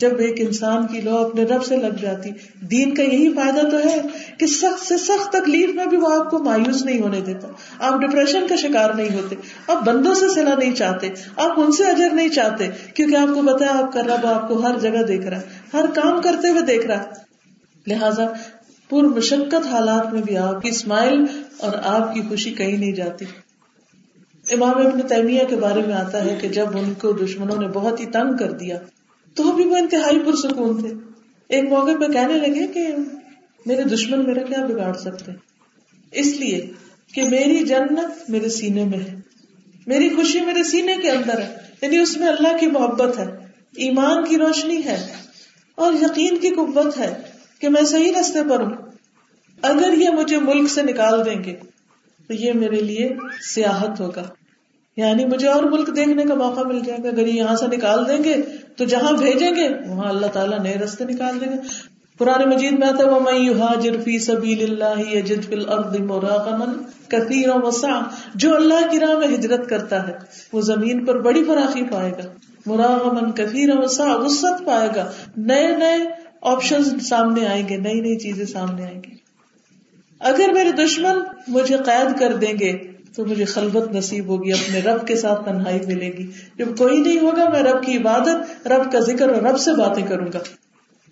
جب ایک انسان کی لو اپنے رب سے لگ جاتی، دین کا یہی فائدہ تو ہے کہ سخت سے سخت تکلیف میں بھی وہ آپ کو مایوس نہیں ہونے دیتا، آپ ڈپریشن کا شکار نہیں ہوتے، آپ بندوں سے سلا نہیں چاہتے، آپ ان سے اجر نہیں چاہتے، کیونکہ آپ کو بتایا آپ کا رب آپ کو ہر جگہ دیکھ رہا ہے، ہر کام کرتے ہوئے دیکھ رہا ہے۔ لہذا پور مشقت حالات میں بھی آپ کی اسمائل اور آپ کی خوشی کہیں نہیں جاتی۔ امام ابن تیمیہ کے بارے میں آتا ہے کہ جب ان کو دشمنوں نے بہت ہی تنگ کر دیا تو بھی وہ انتہائی پرسکون تھے۔ ایک موقع پہ کہنے لگے کہ میرے دشمن میرا کیا بگاڑ سکتے؟ اس لیے کہ میری جنت میرے سینے میں ہے۔ میری خوشی میرے سینے کے اندر ہے۔ یعنی اس میں اللہ کی محبت ہے، ایمان کی روشنی ہے اور یقین کی قوت ہے کہ میں صحیح رستے پر ہوں۔ اگر یہ مجھے ملک سے نکال دیں گے تو یہ میرے لیے سیاحت ہوگا۔ یعنی مجھے اور ملک دیکھنے کا موقع مل جائے گا۔ اگر یہاں سے نکال دیں گے تو جہاں بھیجیں گے، وہاں اللہ تعالیٰ نئے رستے نکال دیں گے۔ پرانے مجید میں آتا ہے يُهَاجِرْ فِي سَبِيلِ اللَّهِ يَجِدْ فِي الْأَرْضِ مُرَاغَمًا كَثِيرًا وَسَعًا۔ جو اللہ کی راہ میں ہجرت کرتا ہے، وہ زمین پر بڑی فراخی پائے گا۔ مراغمن کثیر وسع وسط پائے گا۔ نئے نئے آپشن سامنے آئیں گے، نئی نئی چیزیں سامنے آئیں گی۔ اگر میرے دشمن مجھے قید کر دیں گے تو مجھے خلبت نصیب ہوگی، اپنے رب کے ساتھ تنہائی ملے گی۔ جب کوئی نہیں ہوگا، میں رب کی عبادت، رب کا ذکر اور رب سے باتیں کروں گا۔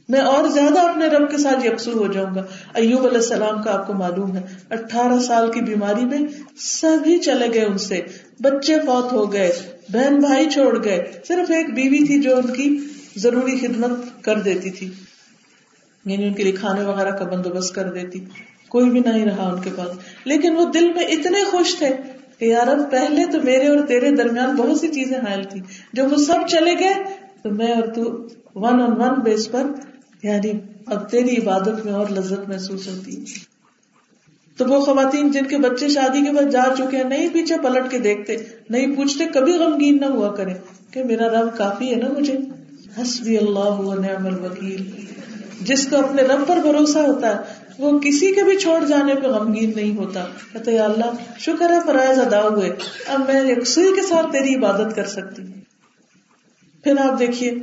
میں اور زیادہ اپنے رب کے ساتھ یکسو ہو جاؤں گا۔ ایوب علیہ السلام کا آپ کو معلوم ہے، اٹھارہ سال کی بیماری میں سبھی چلے گئے ان سے۔ بچے فوت ہو گئے، بہن بھائی چھوڑ گئے۔ صرف ایک بیوی تھی جو ان کی ضروری خدمت کر دیتی تھی۔ یعنی ان کے لیے کھانے وغیرہ کا بندوبست کر دیتی۔ کوئی بھی نہیں رہا ان کے پاس۔ لیکن وہ دل میں اتنے خوش تھے کہ یار پہلے تو میرے اور تیرے درمیان بہت سی چیزیں حائل تھی جب وہ سب چلے گئے، تو میں اور تو ون آن ون بیس پر یعنی اب تیری عبادت میں اور لذت محسوس ہوتی۔ ہے تو وہ خواتین جن کے بچے شادی کے بعد جا چکے ہیں، نہیں پیچھے پلٹ کے دیکھتے، نہیں پوچھتے، کبھی غمگین نہ ہوا کرے۔ کہ میرا رب کافی ہے نا مجھے۔ حسبی اللہ نعم الوکیل۔ جس کو اپنے رب پر بھروسہ ہوتا ہے وہ کسی کے بھی چھوڑ جانے پہ غمگین نہیں ہوتا۔ کہتے یا اللہ شکر ہے فرائض ادا ہوئے۔ اب میں یکسوئی کے ساتھ تیری عبادت کر سکتی ہوں۔ پھر آپ دیکھیے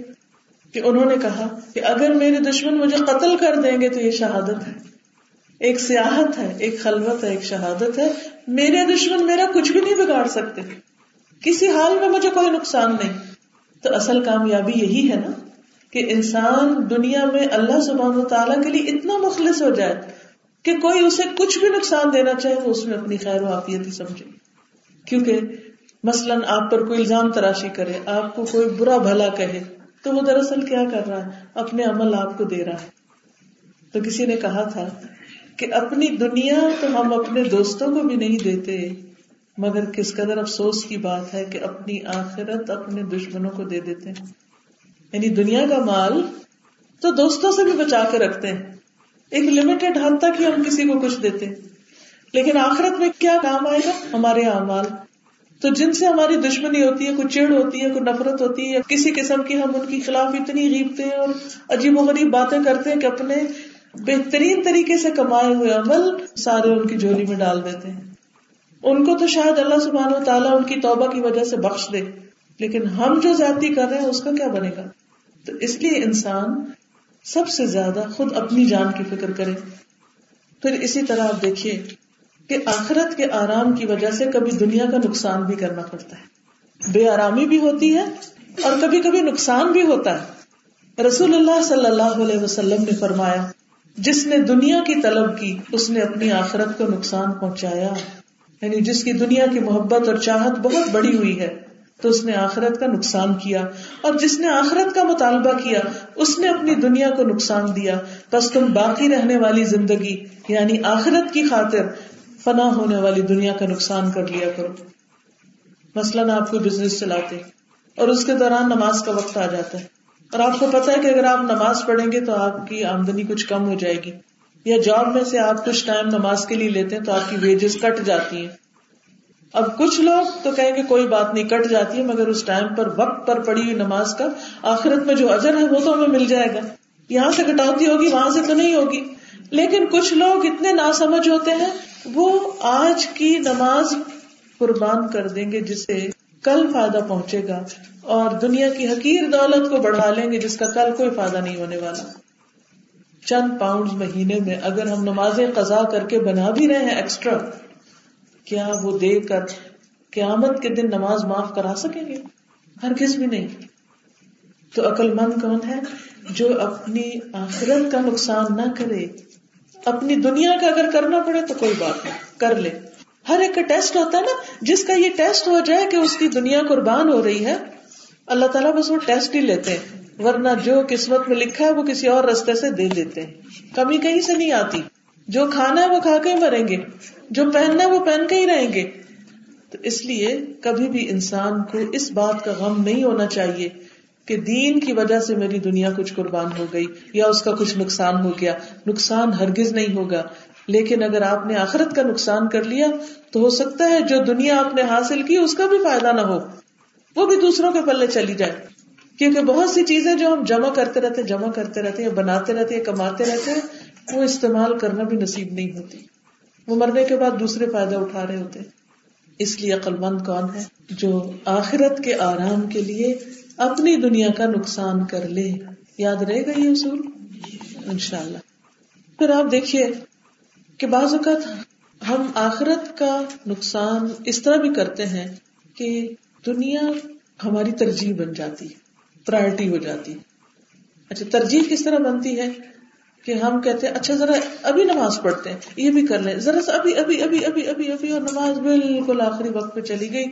کہ انہوں نے کہا کہ اگر میرے دشمن مجھے قتل کر دیں گے تو یہ شہادت ہے۔ ایک سیاحت ہے، ایک خلوت ہے، ایک شہادت ہے۔ میرے دشمن میرا کچھ بھی نہیں بگاڑ سکتے۔ کسی حال میں مجھے کوئی نقصان نہیں۔ تو اصل کامیابی یہی ہے نا۔ کہ انسان دنیا میں اللہ سبحانہ تعالیٰ کے لیے اتنا مخلص ہو جائے کہ کوئی اسے کچھ بھی نقصان دینا چاہے وہ اس میں اپنی خیر و عافیت ہی سمجھے۔ کیونکہ مثلاً آپ پر کوئی الزام تراشی کرے، آپ کو کوئی برا بھلا کہے، تو وہ دراصل کیا کر رہا ہے؟ اپنے عمل آپ کو دے رہا ہے۔ تو کسی نے کہا تھا کہ اپنی دنیا تو ہم اپنے دوستوں کو بھی نہیں دیتے، مگر کس قدر افسوس کی بات ہے کہ اپنی آخرت اپنے دشمنوں کو دے دیتے ہیں۔ یعنی دنیا کا مال تو دوستوں سے بھی بچا کے رکھتے ہیں۔ ایک لمیٹڈ حد تک ہی ہم کسی کو کچھ دیتے لیکن آخرت میں کیا کام آئے گا؟ ہمارے مال تو جن سے ہماری دشمنی ہوتی ہے، کوئی چڑ ہوتی ہے، کوئی نفرت ہوتی ہے، کسی قسم کی ہم ان کے خلاف اتنی غیبتے ہیں اور عجیب و غریب باتیں کرتے ہیں کہ اپنے بہترین طریقے سے کمائے ہوئے عمل سارے ان کی جولی میں ڈال دیتے ہیں۔ ان کو تو شاید اللہ سبحانہ و تعالیٰ ان کی توبہ کی وجہ سے بخش دے، لیکن ہم جو زیادتی کر رہے ہیں، اس کا کیا بنے گا؟ تو اس لیے انسان سب سے زیادہ خود اپنی جان کی فکر کرے۔ پھر اسی طرح آپ دیکھیے کہ آخرت کے آرام کی وجہ سے کبھی دنیا کا نقصان بھی کرنا پڑتا ہے۔ بے آرامی بھی ہوتی ہے اور کبھی کبھی نقصان بھی ہوتا ہے۔ رسول اللہ صلی اللہ علیہ وسلم نے فرمایا، جس نے دنیا کی طلب کی، اس نے اپنی آخرت کو نقصان پہنچایا۔ یعنی جس کی دنیا کی محبت اور چاہت بہت بڑی ہوئی ہے۔ تو اس نے آخرت کا نقصان کیا اور جس نے آخرت کا مطالبہ کیا، اس نے اپنی دنیا کو نقصان دیا۔ بس تم باقی رہنے والی زندگی یعنی آخرت کی خاطر فنا ہونے والی دنیا کا نقصان کر لیا کرو۔ مثلاً آپ کو بزنس چلاتے اور اس کے دوران نماز کا وقت آ جاتا ہے اور آپ کو پتا ہے کہ اگر آپ نماز پڑھیں گے تو آپ کی آمدنی کچھ کم ہو جائے گی یا جاب میں سے آپ کچھ ٹائم نماز کے لیے لیتے ہیں تو آپ کی ویجز کٹ جاتی ہیں۔ اب کچھ لوگ تو کہیں گے کوئی بات نہیں، کٹ جاتی ہے، مگر اس ٹائم پر، وقت پر پڑی ہوئی نماز کا آخرت میں جو اجر ہے وہ تو ہمیں مل جائے گا۔ یہاں سے کٹوتی ہوگی، وہاں سے تو نہیں ہوگی۔ لیکن کچھ لوگ اتنے نا سمجھ ہوتے ہیں، وہ آج کی نماز قربان کر دیں گے، جسے کل فائدہ پہنچے گا اور دنیا کی حقیر دولت کو بڑھا لیں گے، جس کا کل کوئی فائدہ نہیں ہونے والا۔ چند پاؤنڈ مہینے میں اگر ہم نمازیں قزا کر کے بنا بھی رہے ہیں ایکسٹرا کیا وہ دے کر قیامت کے دن نماز معاف کرا سکیں گے؟ ہر کس بھی نہیں۔ تو عقل مند کون ہے جو اپنی آخرت کا نقصان نہ کرے؟ اپنی دنیا کا اگر کرنا پڑے تو کوئی بات نہیں، کر لے۔ ہر ایک کا ٹیسٹ ہوتا ہے نا، جس کا یہ ٹیسٹ ہو جائے کہ اس کی دنیا قربان ہو رہی ہے، اللہ تعالیٰ بس وہ ٹیسٹ ہی لیتے ہیں، ورنہ جو قسمت میں لکھا ہے وہ کسی اور رستے سے دے دیتے ہیں۔ کمی کہیں سے نہیں آتی۔ جو کھانا ہے وہ کھا کے ہی مریں گے، جو پہننا ہے وہ پہن کے ہی رہیں گے۔ تو اس لیے کبھی بھی انسان کو اس بات کا غم نہیں ہونا چاہیے کہ دین کی وجہ سے میری دنیا کچھ قربان ہو گئی یا اس کا کچھ نقصان ہو گیا۔ نقصان ہرگز نہیں ہوگا۔ لیکن اگر آپ نے آخرت کا نقصان کر لیا، تو ہو سکتا ہے جو دنیا آپ نے حاصل کی، اس کا بھی فائدہ نہ ہو۔ وہ بھی دوسروں کے پلے چلی جائے۔ کیونکہ بہت سی چیزیں جو ہم جمع کرتے رہتے، جمع کرتے رہتے ہیں بناتے رہتے ہیں کماتے رہتے ہیں وہ استعمال کرنا بھی نصیب نہیں ہوتی۔ وہ مرنے کے بعد دوسرے فائدہ اٹھا رہے ہوتے۔ اس لیے عقل مند کون ہے جو آخرت کے آرام کے لیے اپنی دنیا کا نقصان کر لے۔ یاد رہے گا یہ اصول؟ ان شاء اللہ پھر آپ دیکھیے کہ بعض اوقات ہم آخرت کا نقصان اس طرح بھی کرتے ہیں کہ دنیا ہماری ترجیح بن جاتی پرائرٹی ہو جاتی۔ اچھا ترجیح کس طرح بنتی ہے؟ کہ ہم کہتے ہیں اچھا ذرا ابھی نماز پڑھتے ہیں، یہ بھی کر لیں۔ ذرا سا ابھی ابھی ابھی ابھی ابھی ابھی، اور نماز بالکل آخری وقت پہ چلی گئی۔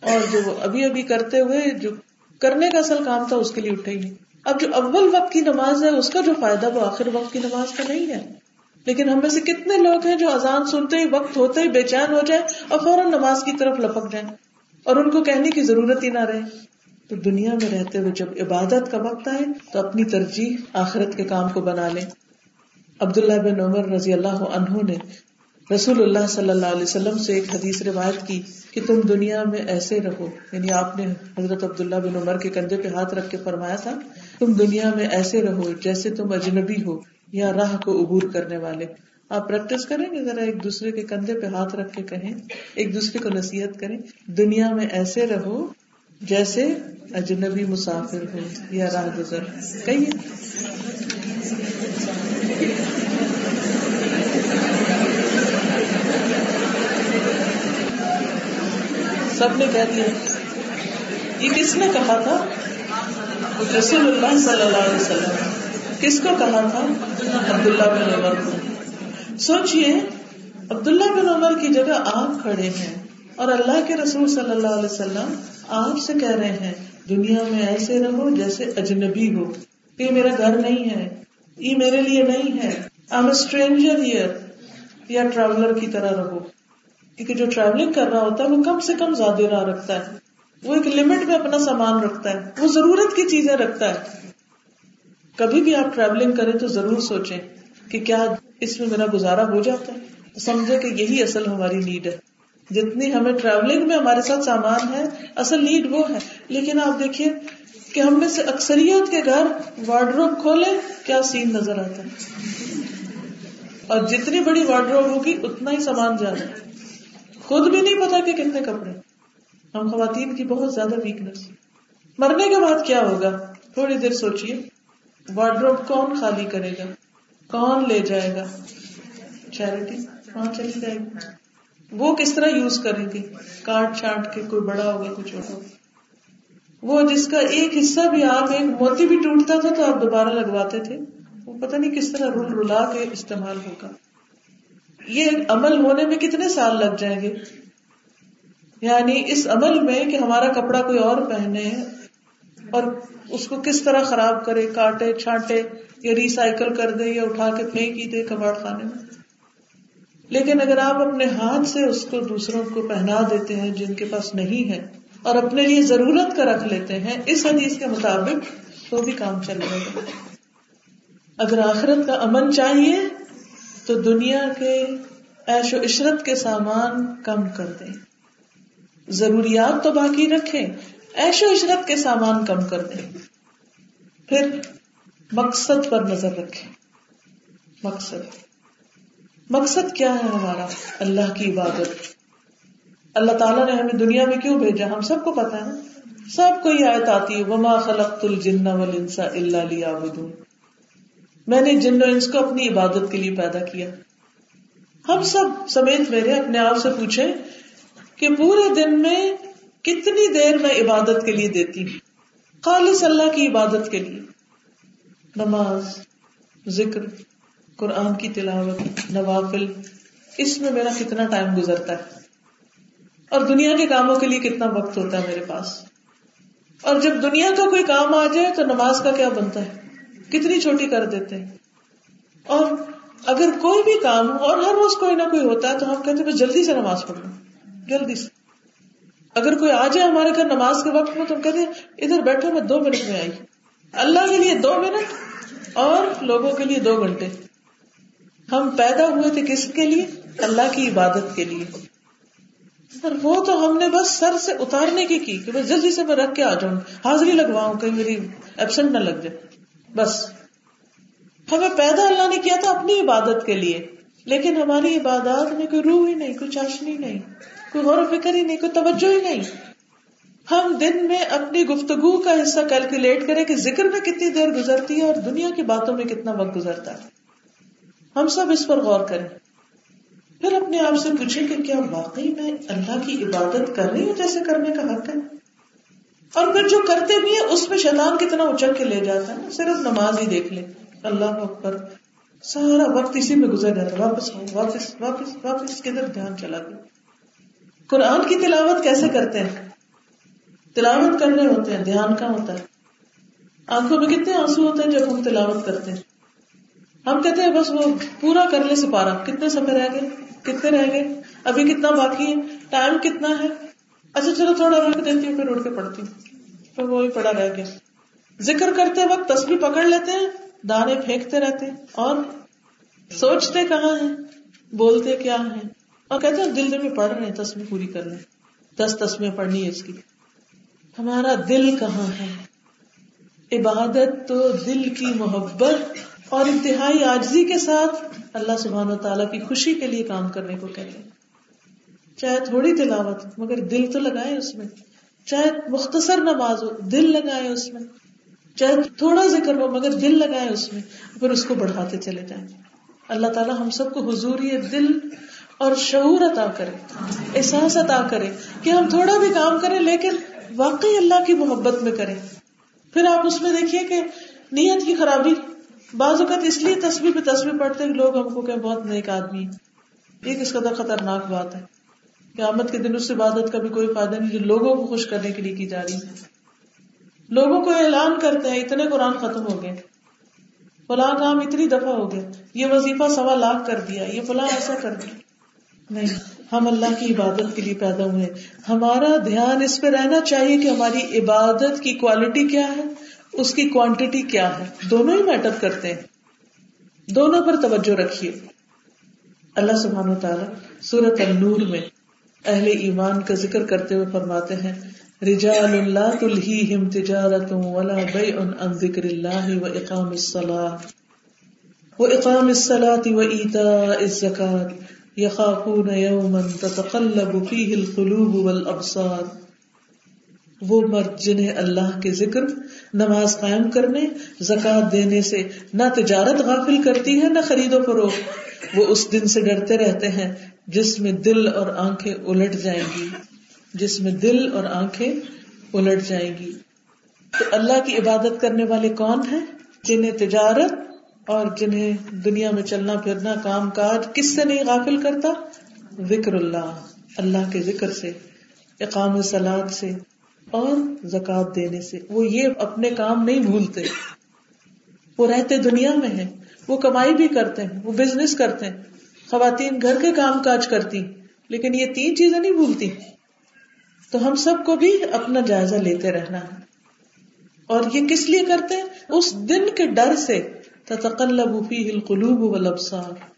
اور جو ابھی ابھی کرتے ہوئے جو کرنے کا اصل کام تھا، اس کے لیے اٹھے ہی نہیں۔ اب جو اول وقت کی نماز ہے، اس کا جو فائدہ وہ آخر وقت کی نماز کا نہیں ہے۔ لیکن ہم میں سے کتنے لوگ ہیں جو اذان سنتے ہی وقت ہوتے ہی بے چین ہو جائے اور فوراً نماز کی طرف لپک جائیں اور ان کو کہنے کی ضرورت ہی نہ رہے۔ تو دنیا میں رہتے ہوئے جب عبادت کا وقت آئے، تو اپنی ترجیح آخرت کے کام کو بنا لیں۔ عبداللہ بن عمر رضی اللہ عنہ نے رسول اللہ صلی اللہ علیہ وسلم سے ایک حدیث روایت کی کہ تم دنیا میں ایسے رہو۔ یعنی آپ نے حضرت عبداللہ بن عمر کے کندھے پہ ہاتھ رکھ کے فرمایا تھا، تم دنیا میں ایسے رہو جیسے تم اجنبی ہو یا راہ کو عبور کرنے والے۔ آپ پریکٹس کریں گے ذرا ایک دوسرے کے کندھے پہ ہاتھ رکھ کے کہیں، ایک دوسرے کو نصیحت کریں۔ دنیا میں ایسے رہو جیسے اجنبی مسافر ہو یا راہ گزر۔ کہیے۔ سب نے کہہ دیا۔ یہ کس نے کہا تھا؟ رسول اللہ صلی اللہ علیہ وسلم۔ کس کو کہا تھا؟ عبداللہ بن عمر کو۔ سوچئے، عبداللہ بن عمر کی جگہ آپ کھڑے ہیں اور اللہ کے رسول صلی اللہ علیہ وسلم آپ سے کہہ رہے ہیں، دنیا میں ایسے رہو جیسے اجنبی ہو۔ یہ میرا گھر نہیں ہے، یہ میرے لیے نہیں ہے۔ آئی اسٹرینجر ہیئر یا ٹریولر کی طرح رہو۔ کیونکہ جو ٹریولنگ کر رہا ہوتا ہے، وہ کم سے کم زیادہ راہ رکھتا ہے۔ وہ ایک لمٹ میں اپنا سامان رکھتا ہے۔ وہ ضرورت کی چیزیں رکھتا ہے۔ کبھی بھی آپ ٹریولنگ کریں تو ضرور سوچیں کہ کیا اس میں میرا گزارا ہو جاتا ہے۔ سمجھے کہ یہی اصل ہماری نیڈ ہے۔ جتنی ہمیں ٹریولنگ میں ہمارے ساتھ سامان ہے، اصل نیڈ وہ ہے۔ لیکن آپ دیکھیے کہ ہم میں سے اکثریت کے گھر وارڈروب کھولے کیا سین نظر آتا ہے؟ اور جتنی بڑی وارڈروب ہوگی، اتنا ہی سامان زیادہ خود بھی نہیں پتا کہ کتنے کپڑے۔ ہم خواتین کی بہت زیادہ ویکنیس مرنے کے بعد کیا ہوگا؟ تھوڑی دیر سوچیے وارڈروب کون خالی کرے گا؟ کون لے جائے گا؟ چیریٹی کہاں چلی جائے گی۔ وہ کس طرح یوز کریں گے کاٹ چاٹ کے کوئی بڑا ہوگا کچھ ہوگا وہ جس کا ایک حصہ بھی آپ ایک موتی بھی ٹوٹتا تھا تو آپ دوبارہ لگواتے تھے۔ وہ پتہ نہیں کس طرح رول رلا کے استعمال ہوگا۔ یہ عمل ہونے میں کتنے سال لگ جائیں گے؟ یعنی اس عمل میں کہ ہمارا کپڑا کوئی اور پہنے اور اس کو کس طرح خراب کرے، کاٹے، چھانٹے یا ریسائکل کر دے یا اٹھا کے پھینک ہی دے کباڑ خانے میں۔ لیکن اگر آپ اپنے ہاتھ سے اس کو دوسروں کو پہنا دیتے ہیں جن کے پاس نہیں ہے اور اپنے لیے ضرورت کا رکھ لیتے ہیں، اس حدیث کے مطابق تو بھی کام چل رہے گا اگر آخرت کا امن چاہیے تو دنیا کے ایش و عشرت کے سامان کم کر دیں۔ ضروریات تو باقی رکھیں ایش و عشرت کے سامان کم کر دیں۔ پھر مقصد پر نظر رکھے مقصد۔ مقصد کیا ہے ہمارا اللہ کی عبادت؟ اللہ تعالیٰ نے ہمیں دنیا میں کیوں بھیجا؟ ہم سب کو پتا ہے۔ سب کو یہ آیت آتی ہے، وما خلقت الجن والانس الا لیعبدون میں نے جن و انس کو اپنی عبادت کے لیے پیدا کیا۔ ہم سب سمیت میرے اپنے آپ سے پوچھے کہ پورے دن میں کتنی دیر میں عبادت کے لیے دیتی ہوں؟ خالص اللہ کی عبادت کے لیے۔ نماز، ذکر قرآن کی تلاوت، نوافل، اس میں میرا کتنا ٹائم گزرتا ہے؟ اور دنیا کے کاموں کے لیے کتنا وقت ہوتا ہے میرے پاس؟ اور جب دنیا کا کوئی کام آ جائے تو نماز کا کیا بنتا ہے؟ کتنی چھوٹی کر دیتے ہیں۔ اور اگر کوئی بھی کام ہو اور ہر روز کوئی نہ کوئی ہوتا ہے تو ہم کہتے ہیں جلدی سے نماز پڑھ لوں جلدی سے۔ اگر کوئی آ جائے ہمارے گھر نماز کے وقت میں تو ہم کہتے ہیں، ادھر بیٹھے میں دو منٹ میں آئی اللہ کے لیے دو منٹ اور لوگوں کے لیے دو گھنٹے۔ ہم پیدا ہوئے تھے کس کے لیے؟ اللہ کی عبادت کے لیے۔ اور وہ تو ہم نے بس سر سے اتارنے کی کی کہ بس جلدی سے میں رکھ کے آ جاؤں، حاضری لگواؤں، کہیں میری ایبسنٹ نہ لگ جائے۔ بس۔ ہمیں پیدا اللہ نے کیا تھا اپنی عبادت کے لیے، لیکن ہماری عبادات میں کوئی روح ہی نہیں، کوئی چاشنی نہیں، کوئی غور و فکر ہی نہیں، کوئی توجہ ہی نہیں۔ ہم دن میں اپنی گفتگو کا حصہ کیلکولیٹ کریں کہ ذکر میں کتنی دیر گزرتی ہے اور دنیا کی باتوں میں کتنا وقت گزرتا ہے۔ ہم سب اس پر غور کریں۔ پھر اپنے آپ سے پوچھے کہ کیا واقعی میں اللہ کی عبادت کر رہی ہوں جیسے کرنے کا حق ہے؟ اور پھر جو کرتے بھی ہیں، اس میں شیطان کتنا اچک کے لے جاتا ہے صرف نماز ہی دیکھ لے اللہ اکبر۔ سارا وقت اسی میں گزر جاتا واپس واپس واپس واپس، کدھر دھیان چلا گیا؟ قرآن کی تلاوت کیسے کرتے ہیں؟ تلاوت کرنے ہوتے ہیں، دھیان کا ہوتا ہے؟ آنکھوں میں کتنے آنسو ہوتے ہیں جب ہم تلاوت کرتے ہیں؟ ہم کہتے ہیں بس وہ پورا کر لے سپارا کتنے سمے رہ گئے؟ کتنے رہ گئے؟ ابھی کتنا باقی ہے؟ ٹائم کتنا ہے؟ اچھا چلو تھوڑا رکھ دیتی ہوں، پھر اٹھ کے پڑھتی ہوں۔ پھر وہی پڑا رہ گیا۔ ذکر کرتے وقت تصویر پکڑ لیتے ہیں، دانے پھینکتے رہتے اور سوچتے کہاں ہیں؟ بولتے کیا ہیں؟ اور کہتے ہیں، دل دل میں پڑھ رہے ہیں تصویر پوری کر لیں دس تصویر پڑھنی ہے اس کی۔ ہمارا دل کہاں ہے؟ عبادت تو دل کی محبت اور انتہائی آجزی کے ساتھ اللہ سبحان و تعالیٰ کی خوشی کے لیے کام کرنے کو کہتے ہیں۔ چاہے تھوڑی تلاوت، مگر دل تو لگائے اس میں۔ چاہے مختصر نماز ہو، دل لگائے اس میں۔ چاہے تھوڑا ذکر ہو، مگر دل لگائے اس میں۔ پھر اس کو بڑھاتے چلے جائیں۔ اللہ تعالیٰ ہم سب کو حضوری دل اور شعور عطا کرے، احساس عطا کرے کہ ہم تھوڑا بھی کام کریں، لیکن واقعی اللہ کی محبت میں کریں۔ پھر آپ اس میں دیکھیے کہ نیت کی خرابی بعض اوقات اس لیے تصویر پہ تصویر پڑھتے ہیں، لوگ ہم کو کہ بہت نیک آدمی یہ کس قدر خطرناک بات ہے۔ قیامت کے دن اس عبادت کا بھی کوئی فائدہ نہیں، جو لوگوں کو خوش کرنے کے لیے کی جا رہی ہے۔ لوگوں کو اعلان کرتے ہیں، اتنے قرآن ختم ہو گئے۔ فلاں کام اتنی دفعہ ہو گیا یہ وظیفہ سوا لاکھ کر دیا، یہ فلاں ایسا کر دیا۔ نہیں، ہم اللہ کی عبادت کے لیے پیدا ہوئے ہمارا دھیان اس پہ رہنا چاہیے کہ ہماری عبادت کی کوالٹی کیا ہے۔ اس کی کوانٹٹی کیا ہے؟ دونوں ہی میٹر کرتے ہیں۔ دونوں پر توجہ رکھیے۔ اللہ سبحانہ تعالیٰ سورت النور میں اہل ایمان کا ذکر کرتے ہوئے فرماتے ہیں، رجال اللہ تلہیہم تجارت ولا بیع عن ذکر اللہ و اقام الصلاة۔ و اقام الصلاة و ایتاء الزکاة یخافون یوما تتقلب فیہ القلوب والابصار۔ وہ مرد جنہیں اللہ کے ذکر نماز قائم کرنے زکات دینے سے نہ تجارت غافل کرتی ہے، نہ خرید و فروخت وہ اس دن سے ڈرتے رہتے ہیں جس میں دل اور آنکھیں الٹ جائیں گی۔ جس میں دل اور آنکھیں الٹ جائیں گی۔ تو اللہ کی عبادت کرنے والے کون ہیں؟ جنہیں تجارت اور جنہیں دنیا میں چلنا پھرنا، کام کاج کس سے نہیں غافل کرتا؟ ذکر اللہ اللہ کے ذکر سے، اقام سلاد سے۔ اور زکات دینے سے۔ وہ یہ اپنے کام نہیں بھولتے۔ وہ رہتے دنیا میں ہے وہ کمائی بھی کرتے ہیں۔ وہ بزنس کرتے ہیں۔ خواتین گھر کے کام کاج کرتی لیکن یہ تین چیزیں نہیں بھولتی۔ تو ہم سب کو بھی اپنا جائزہ لیتے رہنا ہے۔ اور یہ کس لیے کرتے ہیں؟ اس دن کے ڈر سے۔ تتقلب فیہ القلوب والابصار۔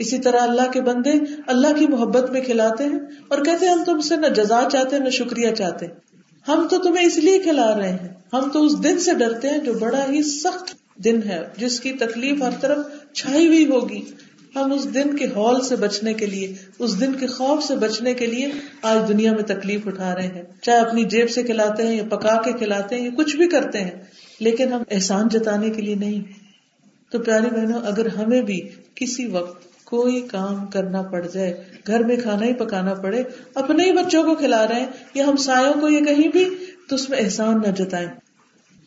اسی طرح اللہ کے بندے اللہ کی محبت میں کھلاتے ہیں اور کہتے ہیں ہم تم سے نہ جزا چاہتے نہ شکریہ چاہتے ہم تو تمہیں اس لیے کھلا رہے ہیں۔ ہم تو اس دن سے ڈرتے ہیں جو بڑا ہی سخت دن ہے، جس کی تکلیف ہر طرف چھائی ہوئی ہوگی۔ ہم اس دن کے ہال سے بچنے کے لیے، اس دن کے خوف سے بچنے کے لیے آج دنیا میں تکلیف اٹھا رہے ہیں۔ چاہے اپنی جیب سے کھلاتے ہیں یا پکا کے کھلاتے ہیں، یا کچھ بھی کرتے ہیں، لیکن ہم احسان جتانے کے لیے نہیں۔ تو پیاری بہنوں، اگر ہمیں بھی کسی وقت کوئی کام کرنا پڑ جائے، گھر میں کھانا ہی پکانا پڑے، اپنے ہی بچوں کو کھلا رہے ہیں، یا ہم سایوں کو یہ کہیں بھی، تو اس میں احسان نہ جتائیں۔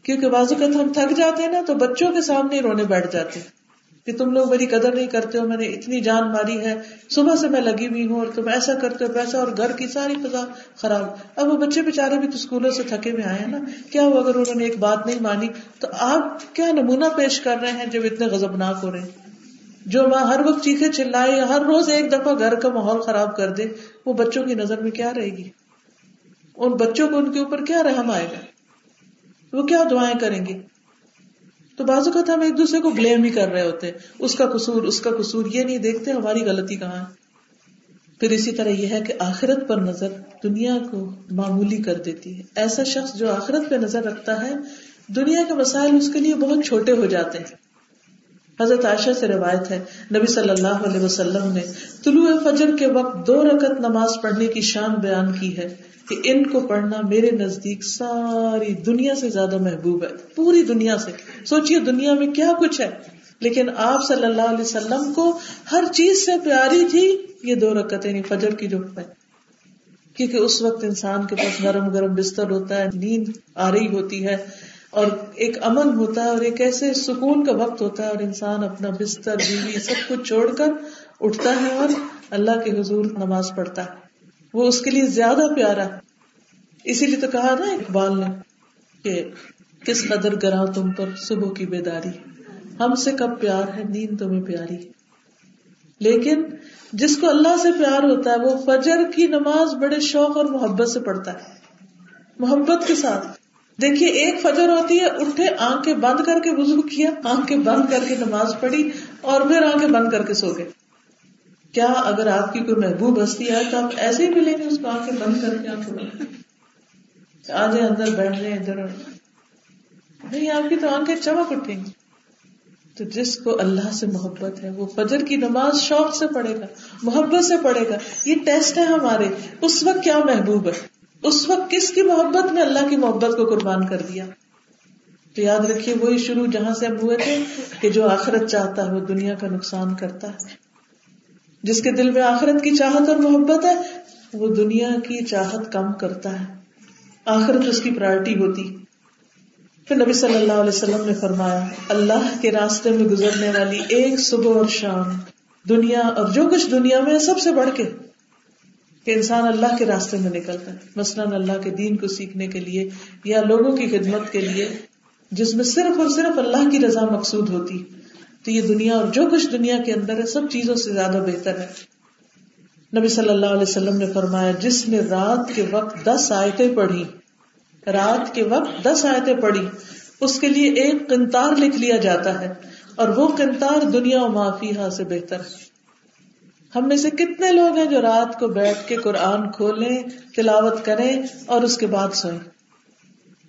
کیونکہ بازو کا ہم تھک جاتے ہیں نا، تو بچوں کے سامنے رونے بیٹھ جاتے ہیں۔ کہ تم لوگ میری قدر نہیں کرتے ہو، میں نے اتنی جان ماری ہے، صبح سے میں لگی ہوئی ہوں اور تم ایسا کرتے ہو، ویسا، اور گھر کی ساری فضا خراب۔ اب وہ بچے بےچارے بھی تو اسکولوں سے تھکے ہوئے آئے ہیں نا، کیا ہو اگر انہوں نے ایک بات نہیں مانی؟ تو آپ کیا نمونہ پیش کر رہے ہیں جب اتنے غزبناک ہو رہے ہیں؟ جو ماں ہر وقت چیخے چلائے، ہر روز ایک دفعہ گھر کا ماحول خراب کر دے، وہ بچوں کی نظر میں کیا رہے گی؟ ان بچوں کو ان کے اوپر کیا رحم آئے گا؟ وہ کیا دعائیں کریں گے؟ تو بازو کا ہم ایک دوسرے کو بلیم ہی کر رہے ہوتے اس کا قصور، اس کا قصور، یہ نہیں دیکھتے ہماری غلطی کہاں ہے؟ پھر اسی طرح یہ ہے کہ آخرت پر نظر دنیا کو معمولی کر دیتی ہے۔ ایسا شخص جو آخرت پہ نظر رکھتا ہے، دنیا کے مسائل اس کے لیے بہت چھوٹے ہو جاتے ہیں۔ حضرت عائشہ سے روایت ہے، نبی صلی اللہ علیہ وسلم نے طلوع فجر کے وقت دو رکت نماز پڑھنے کی شان بیان کی ہے کہ ان کو پڑھنا میرے نزدیک ساری دنیا سے زیادہ محبوب ہے، پوری دنیا سے۔ سوچیے دنیا میں کیا کچھ ہے۔ لیکن آپ صلی اللہ علیہ وسلم کو ہر چیز سے پیاری تھی یہ دو رکت یعنی فجر کی جو ہے۔ کیونکہ اس وقت انسان کے پاس نرم گرم بستر ہوتا ہے، نیند آ رہی ہوتی ہے۔ اور ایک امن ہوتا ہے اور ایک ایسے سکون کا وقت ہوتا ہے اور انسان اپنا بستر، بیوی، سب کچھ چھوڑ کر اٹھتا ہے اور اللہ کے حضور نماز پڑھتا ہے۔ وہ اس کے لیے زیادہ پیارا اسی لیے تو کہا نا اقبال نے کہ کس قدر گرا تم پر صبح کی بیداری۔ ہم سے کب پیار ہے؟ نیند تمہیں پیاری۔ لیکن جس کو اللہ سے پیار ہوتا ہے، وہ فجر کی نماز بڑے شوق اور محبت سے پڑھتا ہے۔ محبت کے ساتھ۔ دیکھیے، ایک فجر ہوتی ہے، اٹھے، آنکھیں بند کر کے وضو کیا، آنکھیں بند کر کے نماز پڑھی، اور پھر آنکھیں بند کر کے سو گئے۔ کیا اگر آپ کی کوئی محبوب ہستی ہے تو آپ ایسے ہی ملیں گے اس کو آنکھیں بند کر کے آنکھیں آج اندر بیٹھ رہے ادھر۔ نہیں، آپ کی تو آنکھیں چمک اٹھیں گی۔ تو جس کو اللہ سے محبت ہے، وہ فجر کی نماز شوق سے پڑھے گا، محبت سے پڑھے گا۔ یہ ٹیسٹ ہے ہمارے، اس وقت کیا محبوب ہے؟ اس وقت کس کی محبت میں اللہ کی محبت کو قربان کر دیا؟ تو یاد رکھیے وہی شروع جہاں سے ہم ہوئے تھے کہ جو آخرت چاہتا ہے وہ دنیا کا نقصان کرتا ہے۔ جس کے دل میں آخرت کی چاہت اور محبت ہے، وہ دنیا کی چاہت کم کرتا ہے۔ آخرت اس کی پرائرٹی ہوتی۔ پھر نبی صلی اللہ علیہ وسلم نے فرمایا، اللہ کے راستے میں گزرنے والی ایک صبح اور شام، دنیا اور جو کچھ دنیا میں سب سے بڑھ کے۔ کہ انسان اللہ کے راستے میں نکلتا ہے۔ مثلاً اللہ کے دین کو سیکھنے کے لیے یا لوگوں کی خدمت کے لیے، جس میں صرف اور صرف اللہ کی رضا مقصود ہوتی۔ تو یہ دنیا اور جو کچھ دنیا کے اندر ہے، سب چیزوں سے زیادہ بہتر ہے۔ نبی صلی اللہ علیہ وسلم نے فرمایا، جس نے رات کے وقت دس آیتیں پڑھی، رات کے وقت دس آیتیں پڑھی، اس کے لیے ایک کنتار لکھ لیا جاتا ہے اور وہ کنتار دنیا و معافی سے بہتر ہے۔ ہم میں سے کتنے لوگ ہیں جو رات کو بیٹھ کے قرآن کھولیں، تلاوت کریں اور اس کے بعد سوئیں؟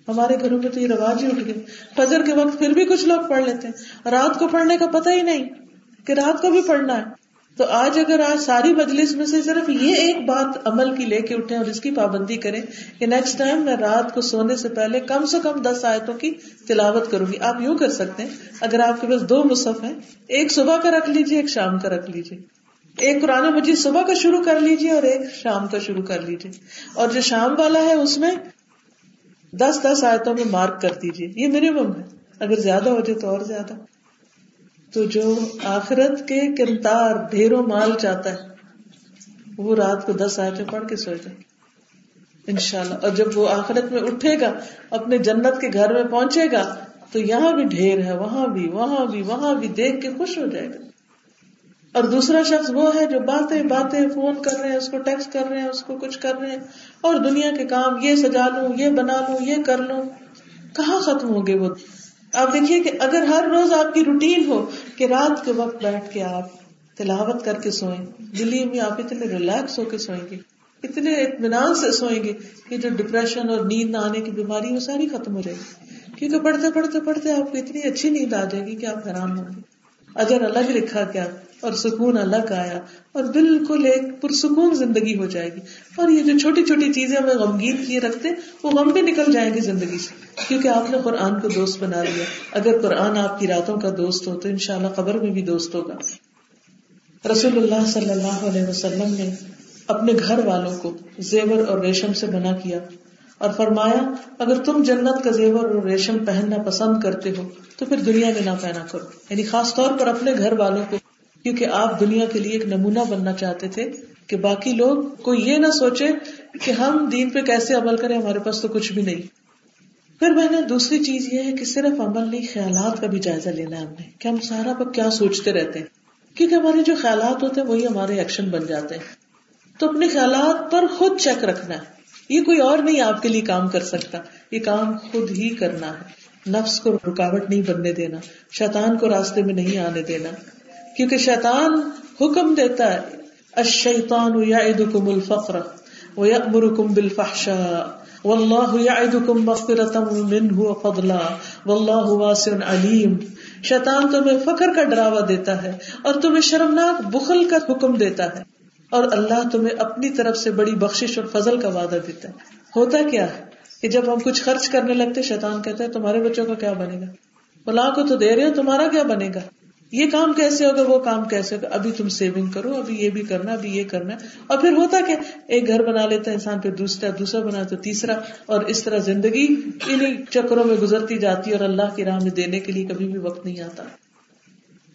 ہمارے گھروں میں تو یہ رواج ہی اٹھ گئے فجر کے وقت پھر بھی کچھ لوگ پڑھ لیتے ہیں۔ رات کو پڑھنے کا پتہ ہی نہیں کہ رات کو بھی پڑھنا ہے۔ تو آج اگر آج ساری مجلس میں سے صرف یہ ایک بات عمل کی لے کے اٹھے اور اس کی پابندی کریں کہ نیکسٹ ٹائم میں رات کو سونے سے پہلے کم سے کم دس آیتوں کی تلاوت کروں گی۔ آپ یوں کر سکتے ہیں۔ اگر آپ کے پاس دو مصحف ہیں، ایک صبح کا رکھ لیجیے ایک شام کا رکھ لیجیے ایک قرآن مجید صبح کا شروع کر لیجیے اور ایک شام کا شروع کر لیجیے اور جو شام والا ہے، اس میں دس دس آیتوں میں مارک کر دیجیے یہ منیمم ہے۔ اگر زیادہ ہو جائے تو اور زیادہ۔ تو جو آخرت کے کنتار ڈھیروں مال چاہتا ہے، وہ رات کو دس آیتیں پڑھ کے سو جائے۔ ان شاء اللہ اور جب وہ آخرت میں اٹھے گا، اپنے جنت کے گھر میں پہنچے گا، تو یہاں بھی ڈھیر ہے، وہاں بھی وہاں بھی وہاں بھی دیکھ کے خوش ہو جائے گا۔ اور دوسرا شخص وہ ہے جو باتیں باتیں، فون کر رہے ہیں، اس کو ٹیکسٹ کر رہے ہیں، اس کو کچھ کر رہے ہیں۔ اور دنیا کے کام، یہ سجا لوں، یہ بنا لوں، یہ کر لوں۔ کہاں ختم ہوں گے وہ؟ آپ دیکھیے کہ اگر ہر روز آپ کی روٹین ہو کہ رات کے وقت بیٹھ کے آپ تلاوت کر کے سوئیں، دلی میں آپ اتنے ریلیکس ہو کے سوئیں گے، اتنے اطمینان سے سوئیں گے کہ جو ڈپریشن اور نیند نہ آنے کی بیماری وہ ساری ختم ہو جائے گی۔ کیونکہ پڑھتے پڑھتے پڑھتے آپ کو اتنی اچھی نیند آ جائے گی کہ آپ حیران ہوں گے۔ اجر الگ لکھا گیا اور سکون الگ آیا اور بالکل ایک پرسکون زندگی ہو جائے گی اور یہ جو چھوٹی چھوٹی چیزیں ہمیں غمگین کیے رکھتے وہ غم بھی نکل جائیں گے زندگی سے۔ کیونکہ آپ نے قرآن کو دوست بنا لیا۔ اگر قرآن آپ کی راتوں کا دوست ہو تو ان شاء اللہ قبر میں بھی دوست ہوگا۔ رسول اللہ صلی اللہ علیہ وسلم نے اپنے گھر والوں کو زیور اور ریشم سے بنا کیا۔ اور فرمایا، اگر تم جنت کا زیور اور ریشم پہننا پسند کرتے ہو، تو پھر دنیا میں نہ پہنا کرو۔ یعنی خاص طور پر اپنے گھر والوں کو، کیونکہ آپ دنیا کے لیے ایک نمونہ بننا چاہتے تھے کہ باقی لوگ کوئی یہ نہ سوچے کہ ہم دین پہ کیسے عمل کریں، ہمارے پاس تو کچھ بھی نہیں۔ پھر میں نے دوسری چیز یہ ہے کہ صرف عمل نہیں، خیالات کا بھی جائزہ لینا ہے ہم نے، کہ ہم سارا پر کیا سوچتے رہتے ہیں۔ کیونکہ ہمارے جو خیالات ہوتے ہیں، وہی ہمارے ایکشن بن جاتے ہیں۔ تو اپنے خیالات پر خود چیک رکھنا ہے۔ یہ کوئی اور نہیں آپ کے لیے کام کر سکتا۔ یہ کام خود ہی کرنا ہے۔ نفس کو رکاوٹ نہیں بننے دینا۔ شیطان کو راستے میں نہیں آنے دینا۔ کیونکہ شیطان حکم دیتا ہے، الشیطان یعدکم الفقر ویأمرکم بالفحشاء واللہ یعدکم مغفرتا منہ وفضلا واللہ واسع علیم۔ شیطان تمہیں فقر کا ڈراوا دیتا ہے اور تمہیں شرمناک بخل کا حکم دیتا ہے۔ اور اللہ تمہیں اپنی طرف سے بڑی بخش اور فضل کا وعدہ دیتا ہے۔ ہوتا کیا ہے کہ جب ہم کچھ خرچ کرنے لگتے، شیطان کہتے ہیں تمہارے بچوں کا کیا بنے گا؟ بلا کو تو دے رہے ہو، تمہارا کیا بنے گا؟ یہ کام کیسے ہوگا؟ وہ کام کیسے ہوگا؟ ابھی تم سیونگ کرو، ابھی یہ بھی کرنا، ابھی یہ کرنا اور پھر ہوتا کیا؟ ایک گھر بنا لیتا ہے انسان پھر دوسرا دوسرا بنا، تو تیسرا۔ اور اس طرح زندگی انہیں چکروں میں گزرتی جاتی اور اللہ کی راہ میں دینے کے لیے کبھی بھی وقت نہیں آتا۔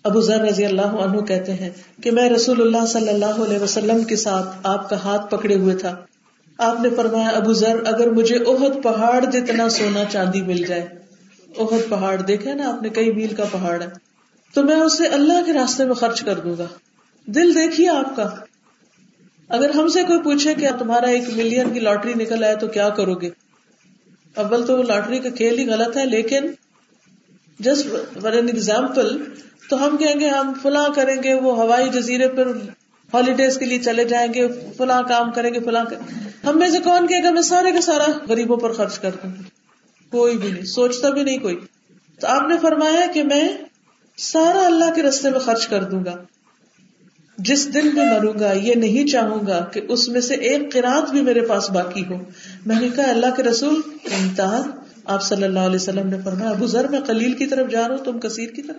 ابو ذر رضی اللہ عنہ کہتے ہیں کہ میں رسول اللہ صلی اللہ علیہ وسلم کے ساتھ آپ کا ہاتھ پکڑے ہوئے تھا۔ آپ نے فرمایا، ابو ذر، اگر مجھے اہد پہاڑ جتنا سونا چاندی مل جائے۔ اہد پہاڑ دیکھے نا آپ نے، کئی میل کا پہاڑ ہے۔ تو میں اسے اللہ کے راستے میں خرچ کر دوں گا۔ دل دیکھیے آپ کا۔ اگر ہم سے کوئی پوچھے کہ تمہارا ایک ملین کی لاٹری نکل آئے تو کیا کرو گے؟ اول تو وہ لاٹری کا کھیل ہی غلط ہے، لیکن جسٹ فار این ایگزامپل تو ہم کہیں گے ہم فلاں کریں گے، وہ ہوائی جزیرے پر ہالیڈیز کے لیے چلے جائیں گے، فلاں کام کریں گے، فلاں ہم میں سے کون کہے گا؟ میں سارے کا سارا غریبوں پر خرچ کر دوں۔ کوئی بھی نہیں، سوچتا بھی نہیں کوئی۔ تو آپ نے فرمایا کہ میں سارا اللہ کے رستے میں خرچ کر دوں گا۔ جس دن میں مروں گا، یہ نہیں چاہوں گا کہ اس میں سے ایک قرآن بھی میرے پاس باقی ہو۔ میں نے کہا، اللہ کے رسول امتحان آپ صلی اللہ علیہ وسلم نے فرمایا، ابو ذر، میں قلیل کی طرف جا رہا ہوں، تم کثیر کی طرف۔